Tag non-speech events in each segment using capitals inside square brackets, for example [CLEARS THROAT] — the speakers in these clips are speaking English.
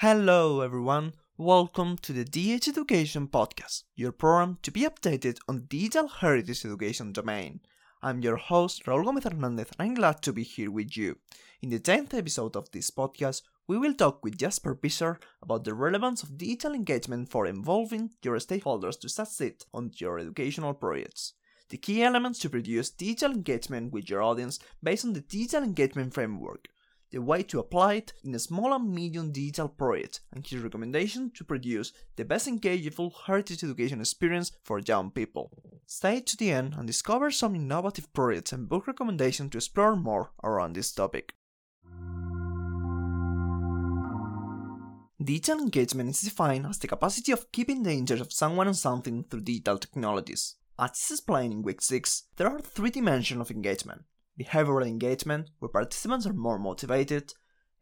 Hello, everyone. Welcome to the DH Education Podcast, your program to be updated on the digital heritage education domain. I'm your host, Raul Gomez Hernandez, and I'm glad to be here with you. In the 10th episode of this podcast, we will talk with Jasper Visser about the relevance of digital engagement for involving your stakeholders to succeed on your educational projects. The key elements to produce digital engagement with your audience based on the digital engagement framework, the way to apply it in a small and medium digital project, and his recommendation to produce the best engageable heritage education experience for young people. Stay to the end and discover some innovative projects and book recommendations to explore more around this topic. Digital engagement is defined as the capacity of keeping the interest of someone on something through digital technologies. As is explained in week 6, there are three dimensions of engagement behavioral engagement, where participants are more motivated,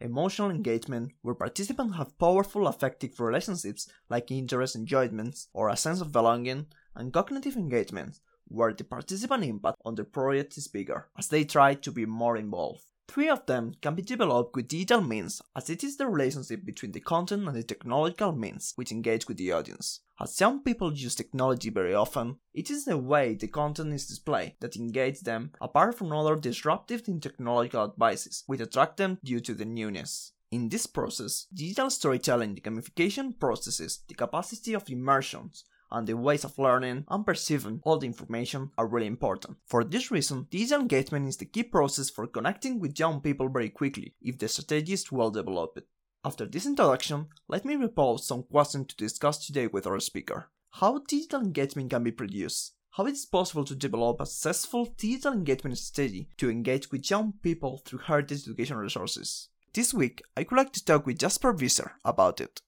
emotional engagement, where participants have powerful affective relationships like interest, enjoyments, or a sense of belonging, and cognitive engagement, where the participant impact on the project is bigger, as they try to be more involved. Three of them can be developed with digital means, as it is the relationship between the content and the technological means which engage with the audience. As young people use technology very often, it is the way the content is displayed that engages them, apart from other disruptive technological advices, which attract them due to the newness. In this process, digital storytelling, the gamification processes, the capacity of immersions, and the ways of learning and perceiving all the information are really important. For this reason, digital engagement is the key process for connecting with young people very quickly if the strategy is well developed. After this introduction, let me propose some questions to discuss today with our speaker. How digital engagement can be produced? How it is possible to develop a successful digital engagement strategy to engage with young people through heritage education resources? This week, I would like to talk with Jasper Visser about it.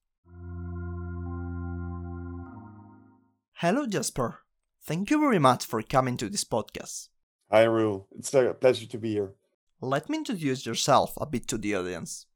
Hello, Jasper. Thank you very much for coming to this podcast. Hi, Raul. It's a pleasure to be here. Let me introduce yourself a bit to the audience.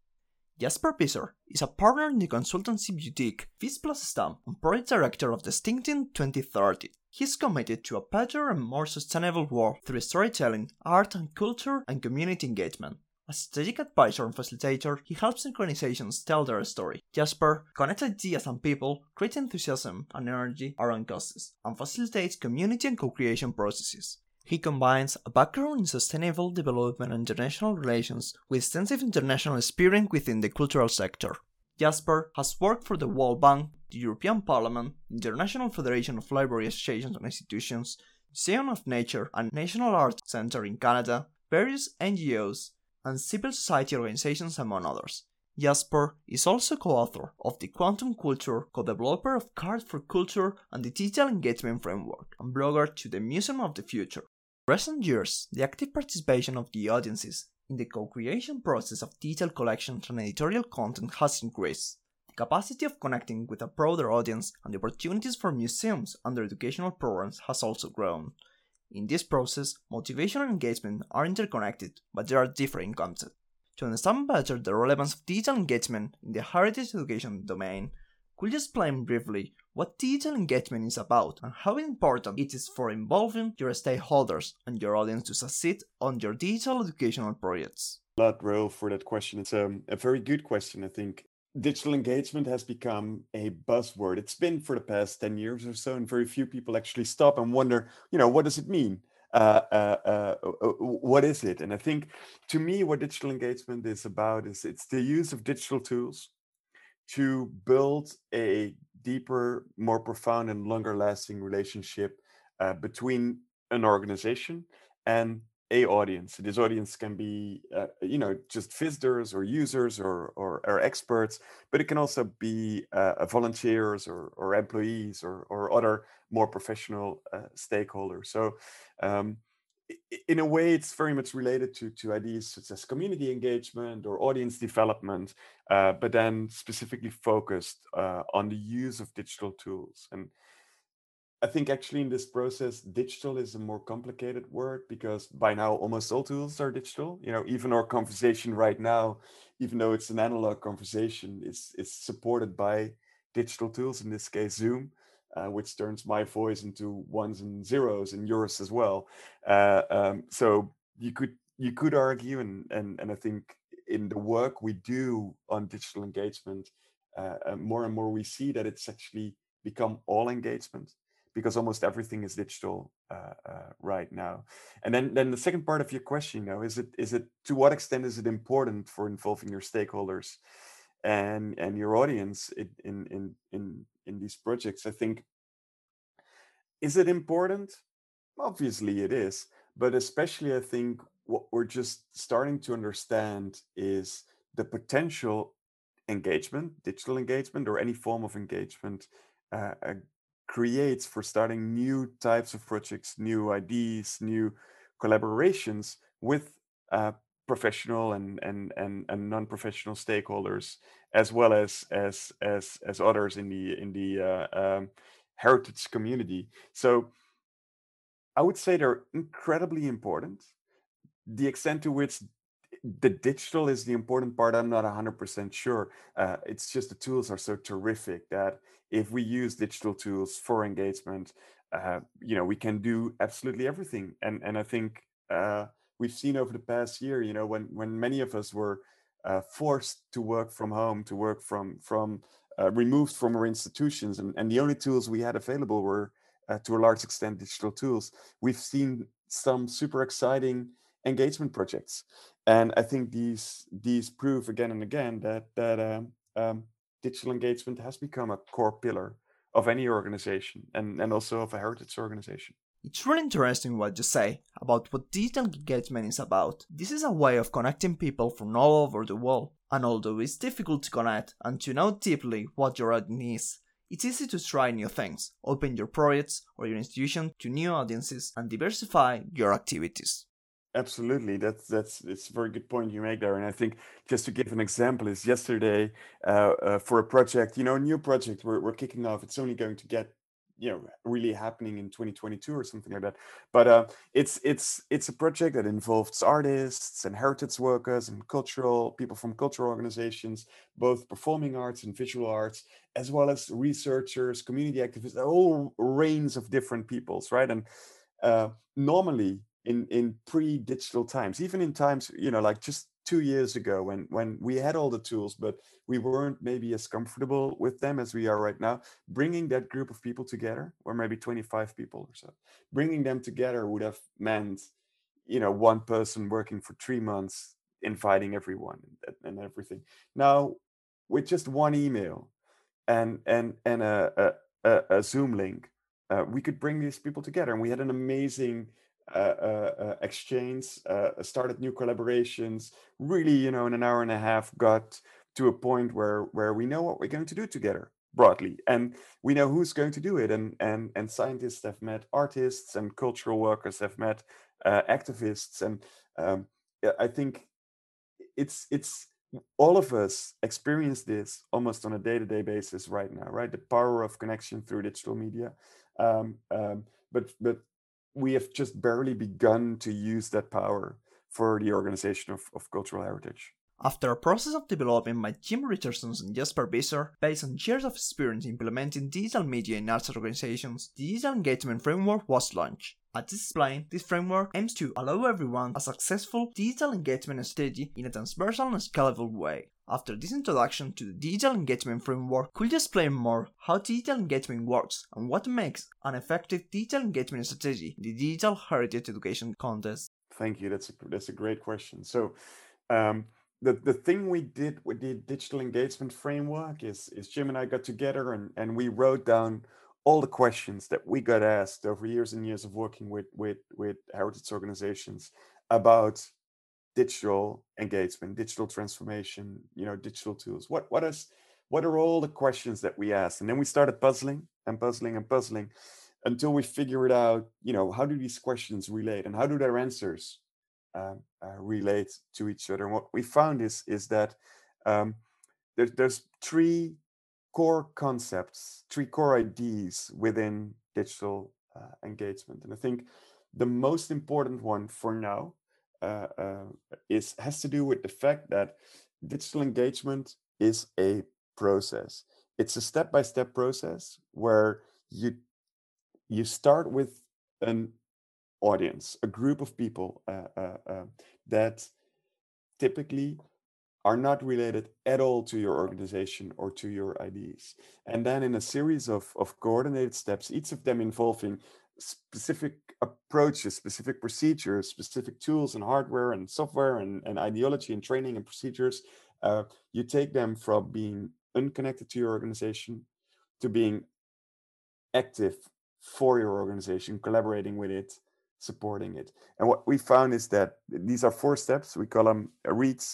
Jasper Visser is a partner in the consultancy boutique Vis Plus Stam and project director of the Distincting 2030. He's committed to a better and more sustainable world through storytelling, art and culture, and community engagement. As strategic advisor and facilitator, he helps organizations tell their story. Jasper connects ideas and people, creates enthusiasm and energy around causes, and facilitates community and co-creation processes. He combines a background in sustainable development and international relations with extensive international experience within the cultural sector. Jasper has worked for the World Bank, the European Parliament, the International Federation of Library Associations and Institutions, Museum of Nature and National Arts Centre in Canada, various NGOs, and civil society organizations, among others. Jasper is also co-author of the Quantum Culture, co-developer of Cards for Culture and the Digital Engagement Framework, and blogger to the Museum of the Future. Recent years, the active participation of the audiences in the co-creation process of digital collections and editorial content has increased. The capacity of connecting with a broader audience and the opportunities for museums and their educational programs has also grown. In this process, motivation and engagement are interconnected, but they are different concepts. To understand better the relevance of digital engagement in the heritage education domain, could you explain briefly what digital engagement is about and how important it is for involving your stakeholders and your audience to succeed on your digital educational projects? Lot, Ro, for that question. It's um, a very good question. I think digital engagement has become a buzzword. It's been for the past 10 years or so, and very few people actually stop and wonder, you know, what does it mean? Uh, uh, uh, uh, uh what is it? And I think to me, what digital engagement is about is it's the use of digital tools to build a deeper, more profound, and longer lasting relationship uh, between an organization and a audience. This audience can be, uh, you know, just visitors or users or, or, or experts, but it can also be uh, volunteers or, or employees or, or other more professional uh, stakeholders. So, um, in a way, it's very much related to, to ideas such as community engagement or audience development, uh, but then specifically focused uh, on the use of digital tools. And I think actually in this process, digital is a more complicated word because by now almost all tools are digital. You know, even our conversation right now, even though it's an analog conversation, is is supported by digital tools. In this case, Zoom, uh, which turns my voice into ones and zeros and yours as well. Uh, um, so you could you could argue, and and and I think in the work we do on digital engagement, uh, uh, more and more we see that it's actually become all engagement because almost everything is digital uh, uh, right now. And then, then the second part of your question, you know, is it is it to what extent is it important for involving your stakeholders and and your audience in in in in, these projects? I think is it important? Obviously, it is, but especially I think what we're just starting to understand is the potential engagement, digital engagement, or any form of engagement uh, uh, creates for starting new types of projects, new ideas, new collaborations with uh, professional and and and, and non-professional stakeholders, as well as as as as others in the in the uh, um, heritage community. So I would say they're incredibly important. The extent to which the digital is the important part. I'm not 100% sure. Uh, it's just the tools are so terrific that if we use digital tools for engagement, uh, you know, we can do absolutely everything. And and I think uh, we've seen over the past year, you know, when when many of us were uh, forced to work from home, to work from from uh, removed from our institutions, and, and the only tools we had available were uh, to a large extent digital tools. We've seen some super exciting engagement projects and I think these these prove again and again that that um, um, digital engagement has become a core pillar of any organization and, and also of a heritage organization. It's really interesting what you say about what digital engagement is about. This is a way of connecting people from all over the world, and although it's difficult to connect and to know deeply what your audience is, it's easy to try new things, open your projects or your institution to new audiences, and diversify your activities. Absolutely, that's that's it's a very good point you make there, and I think just to give an example is yesterday uh, uh, for a project, you know, a new project we're we're kicking off. It's only going to get you know really happening in 2022 or something like that. But uh, it's it's it's a project that involves artists and heritage workers and cultural people from cultural organizations, both performing arts and visual arts, as well as researchers, community activists, a whole range of different peoples, right? And uh, normally in in pre-digital times even in times you know like just two years ago when when we had all the tools but we weren't maybe as comfortable with them as we are right now bringing that group of people together or maybe 25 people or so bringing them together would have meant you know one person working for three months inviting everyone and, everything. Now with just one email and and and a a, a zoom link uh, we could bring these people together and we had an amazing exchange, started new collaborations. Really, you know, in an hour and a half, got to a point where where we know what we're going to do together broadly and we know who's going to do it and and and scientists have met artists and cultural workers have met uh, activists and um, i think it's it's all of us experience this almost on a day-to-day basis right now right the power of connection through digital media um, um, but but we have just barely begun to use that power for the organization of, of cultural heritage. After a process of development by Jim Richardson and Jasper Visser, based on years of experience implementing digital media in arts organizations, the Digital Engagement Framework was launched. At this explained, this framework aims to allow everyone a successful digital engagement strategy in a transversal and scalable way. After this introduction to the digital engagement framework, could you explain more how digital engagement works and what makes an effective digital engagement strategy in the digital heritage education context? Thank you. That's a, that's a great question. So, um, the, the thing we did with the digital engagement framework is, is Jim and I got together and, and we wrote down all the questions that we got asked over years and years of working with, with, with heritage organizations about digital engagement, digital transformation, you know, digital tools. What what is what are all the questions that we ask? And then we started puzzling and puzzling and puzzling until we figured out, you know, how do these questions relate and how do their answers uh, uh, relate to each other? And what we found is is that um, there's there's three core concepts, three core ideas within digital uh, engagement, and I think the most important one for now uh, uh, is has to do with the fact that digital engagement is a process. It's a step-by-step process where you you start with an audience, a group of people uh, uh, uh, that typically are not related at all to your organization or to your ideas. And then in a series of, of coordinated steps, each of them involving specific approaches, specific procedures, specific tools and hardware and software and, and ideology and training and procedures, uh, you take them from being unconnected to your organization to being active for your organization, collaborating with it, supporting it. And what we found is that these are four steps. We call them reach,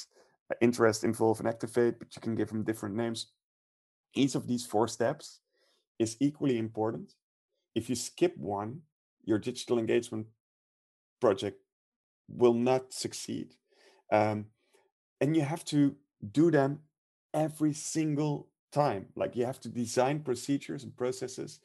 interest, involve, and activate, but you can give them different names. Each of these four steps is equally important. If you skip one, your digital engagement project will not succeed. Um, and you have to do them every single time. Like you have to design procedures and processes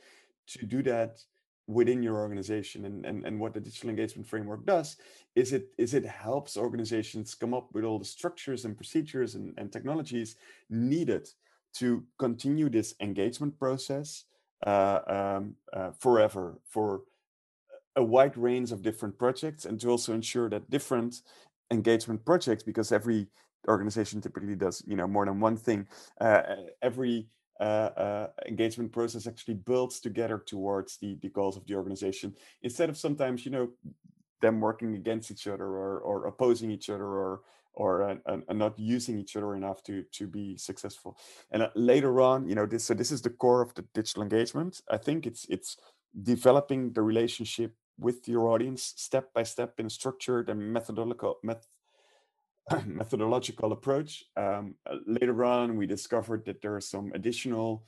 to do that within your organization and, and and what the digital engagement framework does is it is it helps organizations come up with all the structures and procedures and, and technologies needed to continue this engagement process um, uh, forever for a wide range of different projects and to also ensure that different engagement projects because every organization typically does you know more than one thing uh, every uh, uh, engagement process actually builds together towards the, the goals of the organization. Instead of sometimes you know them working against each other or, or opposing each other or or uh, not using each other enough to to be successful and uh, later on you know this so this is the core of the digital engagement i think it's it's developing the relationship with your audience step by step in a structured and methodological met, [CLEARS THROAT] methodological approach. Um, uh, later on, we discovered that there are some additional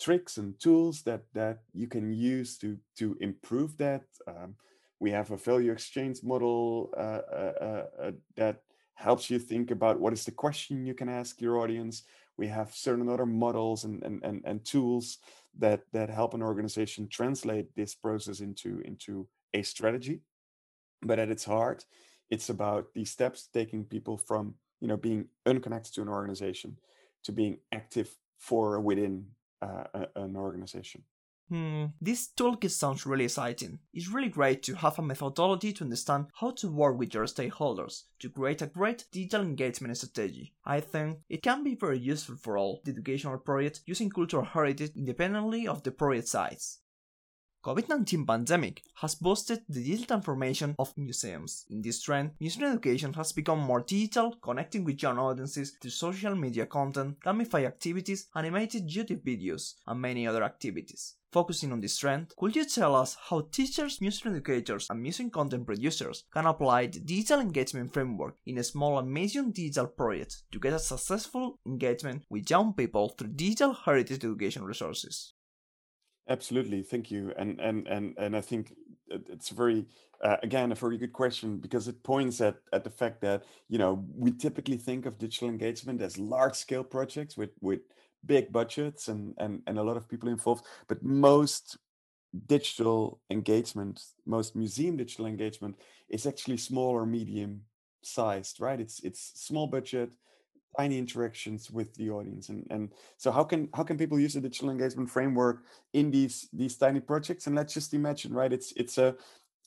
tricks and tools that that you can use to to improve that. Um, we have a value exchange model uh, uh, uh, uh, that helps you think about what is the question you can ask your audience. We have certain other models and and and, and tools that that help an organization translate this process into into a strategy. But at its heart, it's about these steps taking people from you know being unconnected to an organization to being active for within uh, an organization Hmm, this toolkit sounds really exciting. It's really great to have a methodology to understand how to work with your stakeholders to create a great digital engagement strategy. I think it can be very useful for all the educational projects using cultural heritage independently of the project size. COVID-19 pandemic has boosted the digital transformation of museums. In this trend, museum education has become more digital, connecting with young audiences through social media content, gamified activities, animated YouTube videos, and many other activities. Focusing on this trend, could you tell us how teachers, museum educators, and museum content producers can apply the digital engagement framework in a small and medium digital project to get a successful engagement with young people through digital heritage education resources? Absolutely, thank you, and and and and I think it's very uh, again a very good question because it points at at the fact that you know we typically think of digital engagement as large scale projects with with big budgets and and and a lot of people involved, but most digital engagement, most museum digital engagement is actually small or medium sized, right? It's it's small budget, tiny interactions with the audience and and so how can how can people use the digital engagement framework in these these tiny projects? And let's just imagine right it's it's a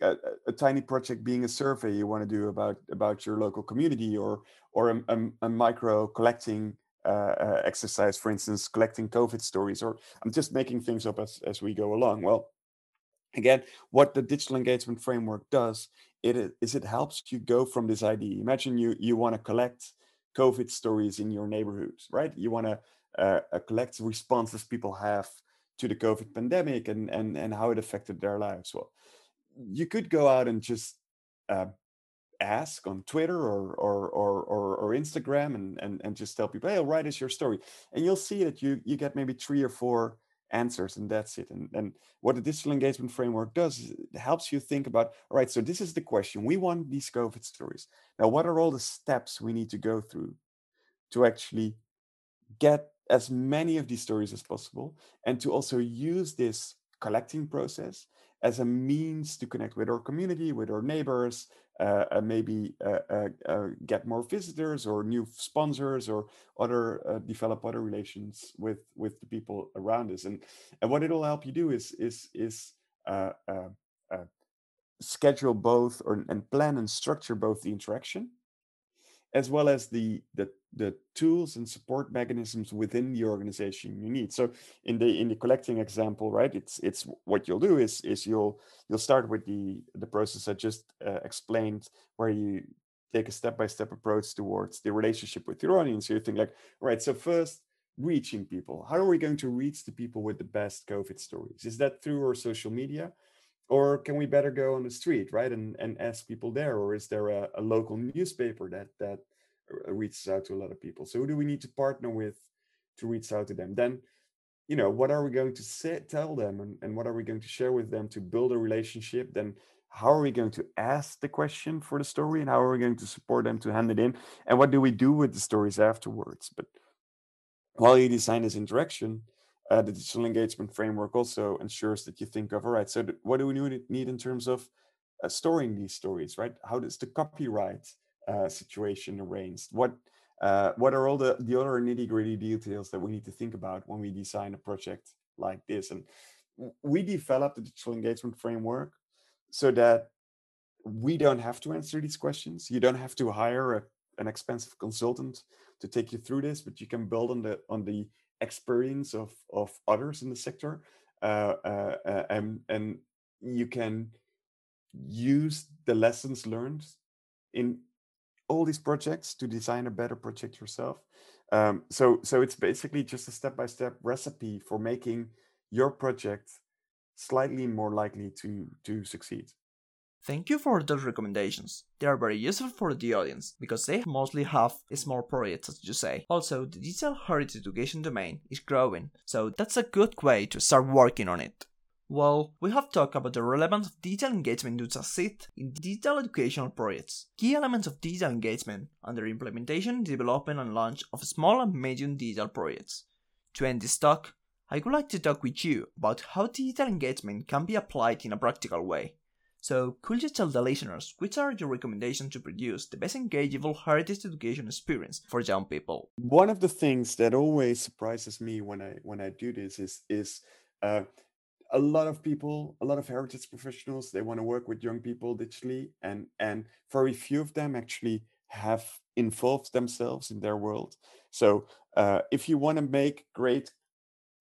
a, a tiny project being a survey you want to do about about your local community or or a, a, a micro collecting uh, uh, exercise for instance collecting covid stories or i'm just making things up as as we go along. Well again what the digital engagement framework does it is it helps you go from this idea. Imagine you you want to collect COVID stories in your neighborhood, right? You want to uh, collect responses people have to the COVID pandemic and and and how it affected their lives. Well, you could go out and just uh, ask on Twitter or or or or, or Instagram and, and and just tell people, hey, write us your story, and you'll see that you you get maybe three or four answers and that's it. And, and what the digital engagement framework does is it helps you think about all right so this is the question. We want these covid stories. Now what are all the steps we need to go through to actually get as many of these stories as possible and to also use this collecting process as a means to connect with our community with our neighbors uh, uh, maybe uh, uh, uh, get more visitors or new sponsors or other uh, develop other relations with with the people around us. And and what it'll help you do is is is schedule both or and plan and structure both the interaction as well as the the the tools and support mechanisms within the organization you need. So in the in the collecting example right it's it's what you'll do is is you'll you'll start with the the process i just uh, explained where you take a step-by-step approach towards the relationship with your audience. You think like right so first reaching people. How are we going to reach the people with the best covid stories? Is that through our social media or can we better go on the street right and and ask people there or is there a, a local newspaper that that reaches out to a lot of people. So who do we need to partner with to reach out to them? Then, you know, what are we going to say, tell them and, and what are we going to share with them to build a relationship? Then how are we going to ask the question for the story and how are we going to support them to hand it in? And what do we do with the stories afterwards? But while you design this interaction, uh, the digital engagement framework also ensures that you think of all right so th- what do we need in terms of uh, storing these stories right how does the copyright uh, situation arranged? What uh, what are all the, the other nitty gritty details that we need to think about when we design a project like this? And we developed the digital engagement framework so that we don't have to answer these questions. You don't have to hire a, an expensive consultant to take you through this, but you can build on the on the experience of of others in the sector, uh, uh, uh and and you can use the lessons learned in all these projects to design a better project yourself. Um, so, so it's basically just a step-by-step recipe for making your project slightly more likely to to succeed. Thank you for those recommendations. They are very useful for the audience because they mostly have small projects, as you say. Also, the digital heritage education domain is growing, so that's a good way to start working on it. Well, we have talked about the relevance of digital engagement to succeed in digital educational projects. Key elements of digital engagement under implementation, development, and launch of small and medium digital projects. To end this talk, I would like to talk with you about how digital engagement can be applied in a practical way. So, could you tell the listeners which are your recommendations to produce the best engageable heritage education experience for young people? One of the things that always surprises me when I when I do this is is uh, a lot of people a lot of heritage professionals they want to work with young people digitally and and very few of them actually have involved themselves in their world so uh, if you want to make great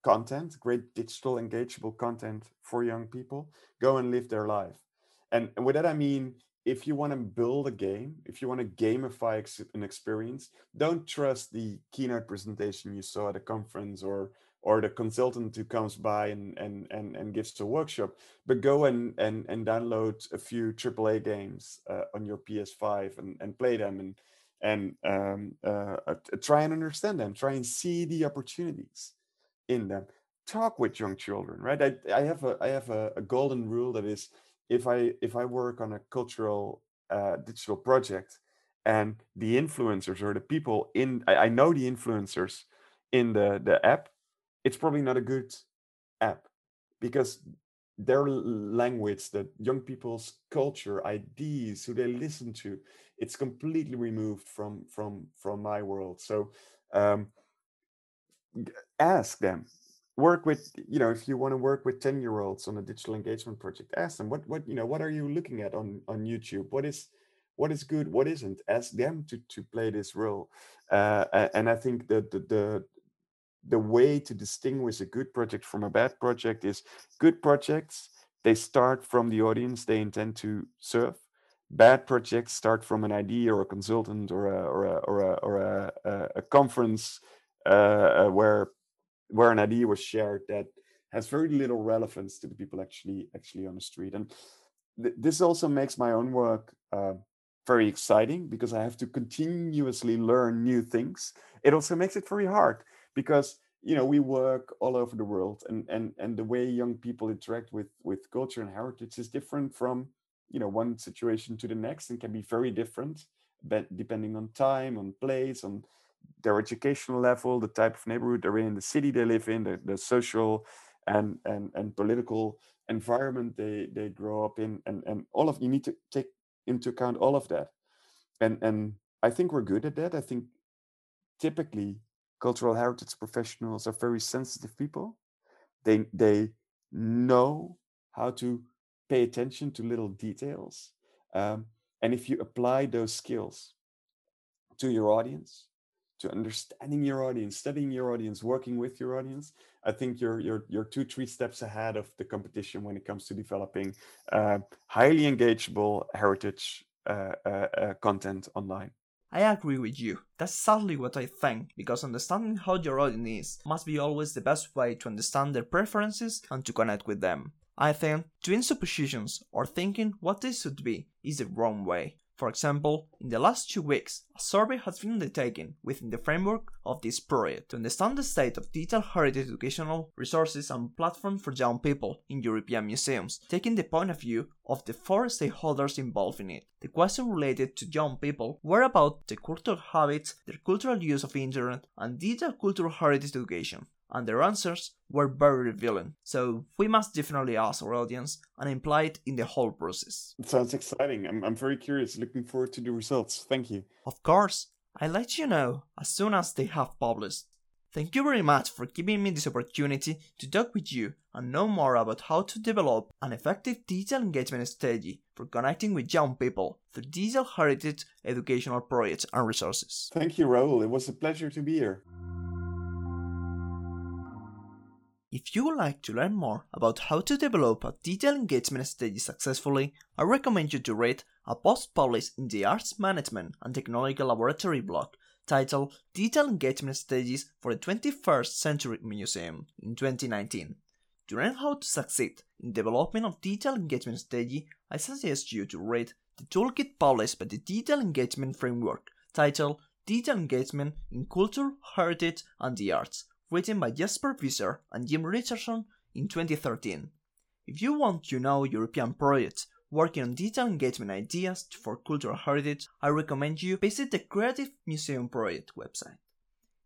content great digital engageable content for young people go and live their life and, with that i mean? If you want to build a game if you want to gamify ex- an experience don't trust the keynote presentation you saw at a conference or or the consultant who comes by and and and, and gives a workshop but go and and, and download a few aaa games uh, on your ps5 and, and play them and and um, uh, uh, try and understand them try and see the opportunities in them. Talk with young children right? I, I have a i have a, a golden rule that is if i if i work on a cultural uh, digital project and the influencers or the people in I, I know the influencers in the the app it's probably not a good app because their language, the young people's culture, ideas, who they listen to, it's completely removed from from from my world. So um, ask them. Work with you know if you want to work with ten year olds on a digital engagement project, ask them what what you know what are you looking at on on YouTube? What is what is good? What isn't? Ask them to to play this role. Uh, and I think that the, the the way to distinguish a good project from a bad project is good projects they start from the audience they intend to serve bad projects start from an idea or a consultant or a or a or a, or a, a conference uh, uh, where where an idea was shared that has very little relevance to the people actually actually on the street. And th- this also makes my own work uh, very exciting because i have to continuously learn new things. It also makes it very hard because you know we work all over the world and and and the way young people interact with with culture and heritage is different from you know one situation to the next and can be very different but depending on time on place on their educational level the type of neighborhood they're in the city they live in the, the social and and and political environment they they grow up in and and all of you need to take into account all of that. And and i think we're good at that. I think typically cultural heritage professionals are very sensitive people. They they know how to pay attention to little details, um, and if you apply those skills to your audience, to understanding your audience, studying your audience, working with your audience, I think you're you're you're two three steps ahead of the competition when it comes to developing uh, highly engageable heritage uh, uh, uh, content online. I agree with you. That's sadly what I think, because understanding how your audience is must be always the best way to understand their preferences and to connect with them. I think doing suppositions or thinking what they should be is the wrong way. For example, in the last two weeks, a survey has been undertaken within the framework of this project to understand the state of digital heritage educational resources and platforms for young people in European museums, taking the point of view of the four stakeholders involved in it. The questions related to young people were about their cultural habits, their cultural use of internet, and digital cultural heritage education and their answers were very revealing. So we must definitely ask our audience and imply it in the whole process. It sounds exciting. I'm, I'm very curious, looking forward to the results. Thank you. Of course, I'll let you know as soon as they have published. Thank you very much for giving me this opportunity to talk with you and know more about how to develop an effective digital engagement strategy for connecting with young people through digital heritage educational projects and resources. Thank you, Raul. It was a pleasure to be here. If you would like to learn more about how to develop a digital engagement strategy successfully, I recommend you to read a post published in the Arts Management and Technology Laboratory blog titled Digital Engagement Strategies for the 21st Century Museum in 2019. To learn how to succeed in development of digital engagement strategy, I suggest you to read the toolkit published by the Digital Engagement Framework titled Digital Engagement in Culture, Heritage and the Arts written by Jasper Visser and Jim Richardson in 2013. If you want to know European projects working on digital engagement ideas for cultural heritage, I recommend you visit the Creative Museum Project website.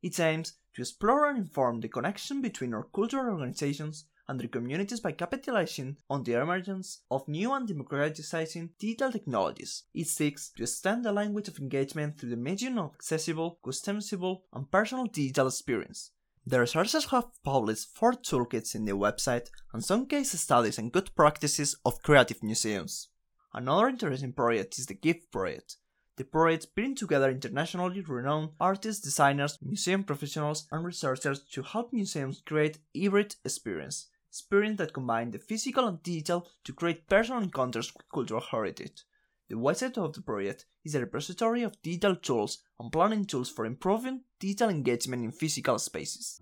It aims to explore and inform the connection between our cultural organizations and their communities by capitalizing on the emergence of new and democratizing digital technologies. It seeks to extend the language of engagement through the medium of accessible, customizable, and personal digital experience. The researchers have published four toolkits in the website and some case studies and good practices of creative museums. Another interesting project is the GIFT project. The project brings together internationally renowned artists, designers, museum professionals, and researchers to help museums create hybrid experience, experience that combine the physical and digital to create personal encounters with cultural heritage. The website of the project is a repository of digital tools and planning tools for improving digital engagement in physical spaces.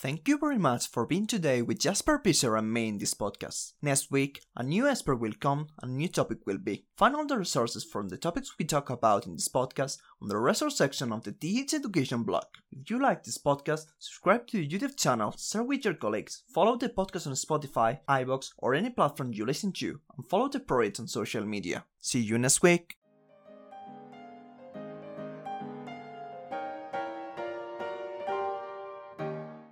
Thank you very much for being today with Jasper Visser and me in this podcast. Next week, a new expert will come and a new topic will be. Find all the resources from the topics we talk about in this podcast on the resource section of the DH Education blog. If you like this podcast, subscribe to the YouTube channel, share with your colleagues, follow the podcast on Spotify, iVoox, or any platform you listen to, and follow the project on social media. See you next week!